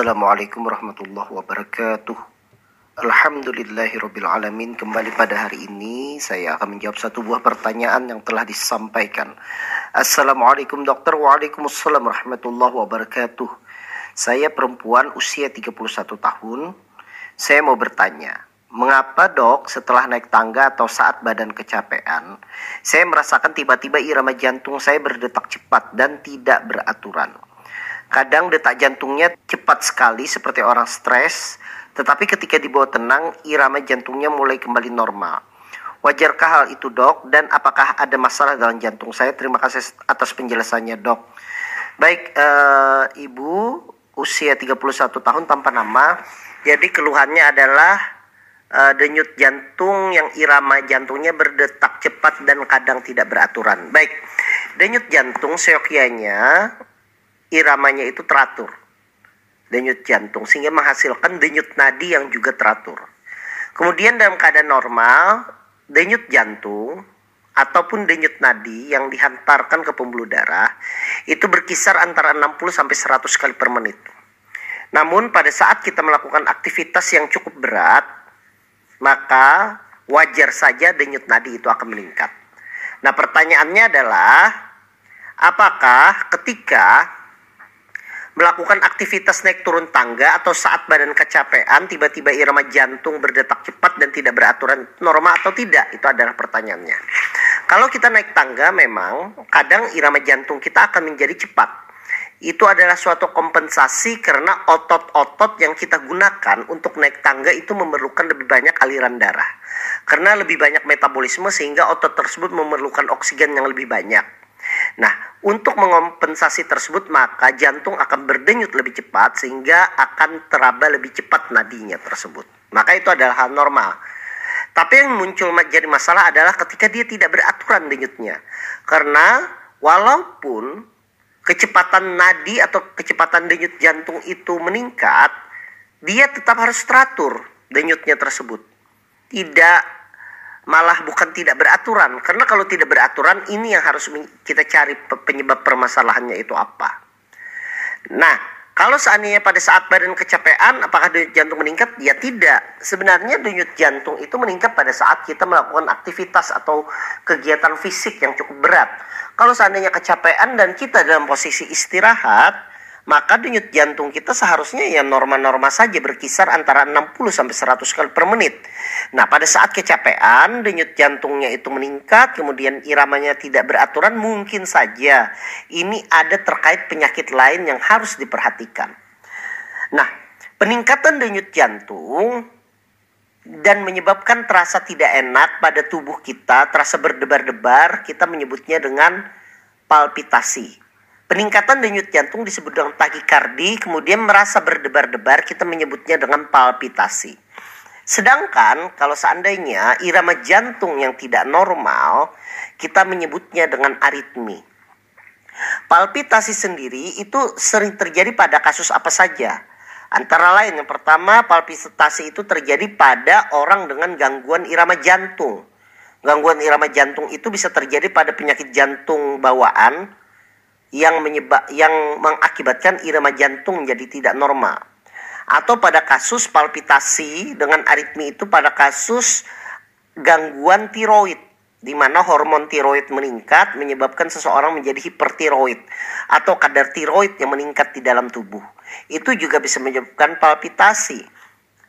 Assalamualaikum warahmatullahi wabarakatuh. Alhamdulillahirrabbilalamin Kembali pada hari ini saya akan menjawab satu buah pertanyaan yang telah disampaikan. Assalamualaikum dokter. Waalaikumsalam warahmatullahi wabarakatuh. Saya perempuan usia 31 tahun. Saya mau bertanya Mengapa dok setelah naik tangga atau saat badan kecapean Saya merasakan tiba-tiba irama jantung saya berdetak cepat dan tidak beraturan Kadang detak jantungnya cepat sekali seperti orang stres tetapi ketika dibawa tenang, irama jantungnya mulai kembali normal. Wajarkah hal itu dok? Dan apakah ada masalah dalam jantung saya? Terima kasih atas penjelasannya dok. Baik, uh, ibu usia 31 tahun tanpa nama. Jadi keluhannya adalah uh, denyut jantung yang irama jantungnya berdetak cepat dan kadang tidak beraturan. Baik, denyut jantung seyokianya iramanya itu teratur denyut jantung sehingga menghasilkan denyut nadi yang juga teratur. Kemudian dalam keadaan normal, denyut jantung ataupun denyut nadi yang dihantarkan ke pembuluh darah itu berkisar antara 60 sampai 100 kali per menit. Namun pada saat kita melakukan aktivitas yang cukup berat, maka wajar saja denyut nadi itu akan meningkat. Nah, pertanyaannya adalah apakah ketika melakukan aktivitas naik turun tangga atau saat badan kecapean tiba-tiba irama jantung berdetak cepat dan tidak beraturan normal atau tidak? Itu adalah pertanyaannya. Kalau kita naik tangga memang kadang irama jantung kita akan menjadi cepat. Itu adalah suatu kompensasi karena otot-otot yang kita gunakan untuk naik tangga itu memerlukan lebih banyak aliran darah. Karena lebih banyak metabolisme sehingga otot tersebut memerlukan oksigen yang lebih banyak Nah, untuk mengompensasi tersebut maka jantung akan berdenyut lebih cepat sehingga akan teraba lebih cepat nadinya tersebut. Maka itu adalah hal normal. Tapi yang muncul jadi masalah adalah ketika dia tidak beraturan denyutnya. Karena walaupun kecepatan nadi atau kecepatan denyut jantung itu meningkat, dia tetap harus teratur denyutnya tersebut. Tidak malah bukan tidak beraturan. Karena kalau tidak beraturan ini yang harus kita cari penyebab permasalahannya itu apa. Nah kalau seandainya pada saat badan kecapean apakah denyut jantung meningkat? Ya tidak. Sebenarnya denyut jantung itu meningkat pada saat kita melakukan aktivitas atau kegiatan fisik yang cukup berat. Kalau seandainya kecapean dan kita dalam posisi istirahat maka denyut jantung kita seharusnya ya norma-norma saja berkisar antara 60 sampai 100 kali per menit. Nah, pada saat kecapean denyut jantungnya itu meningkat, kemudian iramanya tidak beraturan, mungkin saja ini ada terkait penyakit lain yang harus diperhatikan. Nah, peningkatan denyut jantung dan menyebabkan terasa tidak enak pada tubuh kita, terasa berdebar-debar, kita menyebutnya dengan palpitasi. Peningkatan denyut jantung disebut dengan takikardi, kemudian merasa berdebar-debar, kita menyebutnya dengan palpitasi. Sedangkan kalau seandainya irama jantung yang tidak normal, kita menyebutnya dengan aritmi. Palpitasi sendiri itu sering terjadi pada kasus apa saja. Antara lain yang pertama palpitasi itu terjadi pada orang dengan gangguan irama jantung. Gangguan irama jantung itu bisa terjadi pada penyakit jantung bawaan, yang menyebab yang mengakibatkan irama jantung menjadi tidak normal atau pada kasus palpitasi dengan aritmi itu pada kasus gangguan tiroid di mana hormon tiroid meningkat menyebabkan seseorang menjadi hipertiroid atau kadar tiroid yang meningkat di dalam tubuh. Itu juga bisa menyebabkan palpitasi.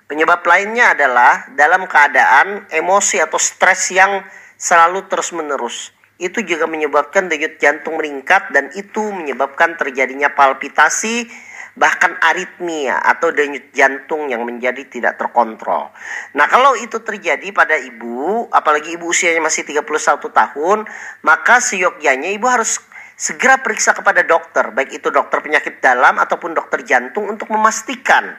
Penyebab lainnya adalah dalam keadaan emosi atau stres yang selalu terus-menerus itu juga menyebabkan denyut jantung meningkat dan itu menyebabkan terjadinya palpitasi bahkan aritmia atau denyut jantung yang menjadi tidak terkontrol. Nah, kalau itu terjadi pada ibu, apalagi ibu usianya masih 31 tahun, maka seyogyanya ibu harus segera periksa kepada dokter, baik itu dokter penyakit dalam ataupun dokter jantung untuk memastikan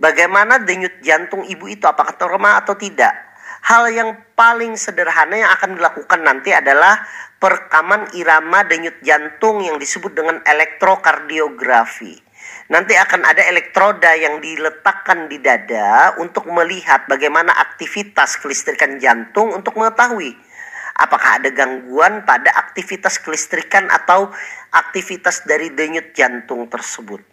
bagaimana denyut jantung ibu itu apakah normal atau tidak Hal yang paling sederhana yang akan dilakukan nanti adalah perekaman irama denyut jantung yang disebut dengan elektrokardiografi. Nanti akan ada elektroda yang diletakkan di dada untuk melihat bagaimana aktivitas kelistrikan jantung untuk mengetahui apakah ada gangguan pada aktivitas kelistrikan atau aktivitas dari denyut jantung tersebut.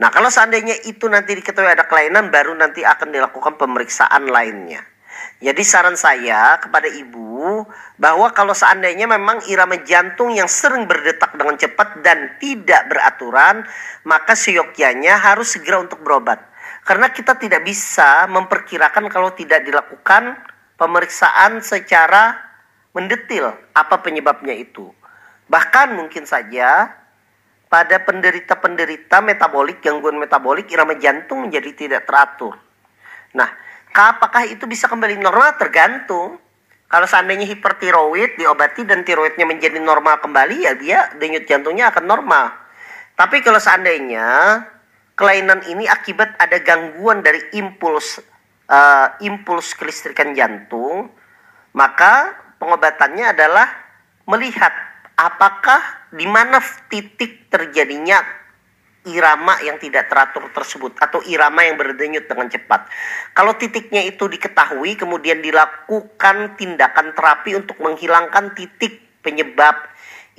Nah, kalau seandainya itu nanti diketahui ada kelainan, baru nanti akan dilakukan pemeriksaan lainnya. Jadi saran saya kepada ibu bahwa kalau seandainya memang irama jantung yang sering berdetak dengan cepat dan tidak beraturan, maka seyogyanya harus segera untuk berobat. Karena kita tidak bisa memperkirakan kalau tidak dilakukan pemeriksaan secara mendetil apa penyebabnya itu. Bahkan mungkin saja pada penderita-penderita metabolik, gangguan metabolik, irama jantung menjadi tidak teratur. Nah, apakah itu bisa kembali normal? Tergantung. Kalau seandainya hipertiroid diobati dan tiroidnya menjadi normal kembali, ya dia denyut jantungnya akan normal. Tapi kalau seandainya kelainan ini akibat ada gangguan dari impuls uh, impuls kelistrikan jantung, maka pengobatannya adalah melihat apakah di mana titik terjadinya irama yang tidak teratur tersebut atau irama yang berdenyut dengan cepat. Kalau titiknya itu diketahui kemudian dilakukan tindakan terapi untuk menghilangkan titik penyebab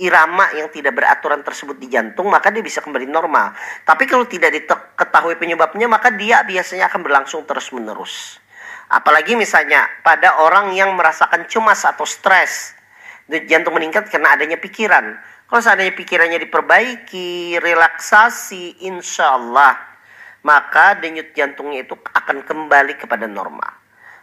irama yang tidak beraturan tersebut di jantung maka dia bisa kembali normal. Tapi kalau tidak diketahui penyebabnya maka dia biasanya akan berlangsung terus-menerus. Apalagi misalnya pada orang yang merasakan cemas atau stres jantung meningkat karena adanya pikiran. Kalau seandainya pikirannya diperbaiki, relaksasi, insya Allah, maka denyut jantungnya itu akan kembali kepada normal.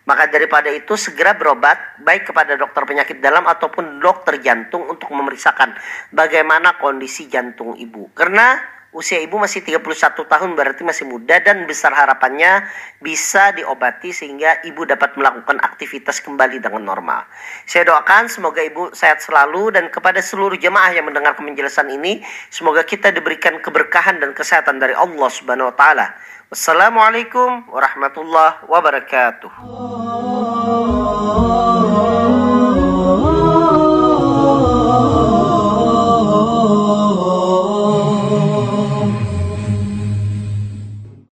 Maka daripada itu segera berobat baik kepada dokter penyakit dalam ataupun dokter jantung untuk memeriksakan bagaimana kondisi jantung ibu. Karena usia ibu masih 31 tahun berarti masih muda dan besar harapannya bisa diobati sehingga ibu dapat melakukan aktivitas kembali dengan normal. Saya doakan semoga ibu sehat selalu dan kepada seluruh jemaah yang mendengar penjelasan ini semoga kita diberikan keberkahan dan kesehatan dari Allah Subhanahu wa taala. Wassalamualaikum warahmatullahi wabarakatuh.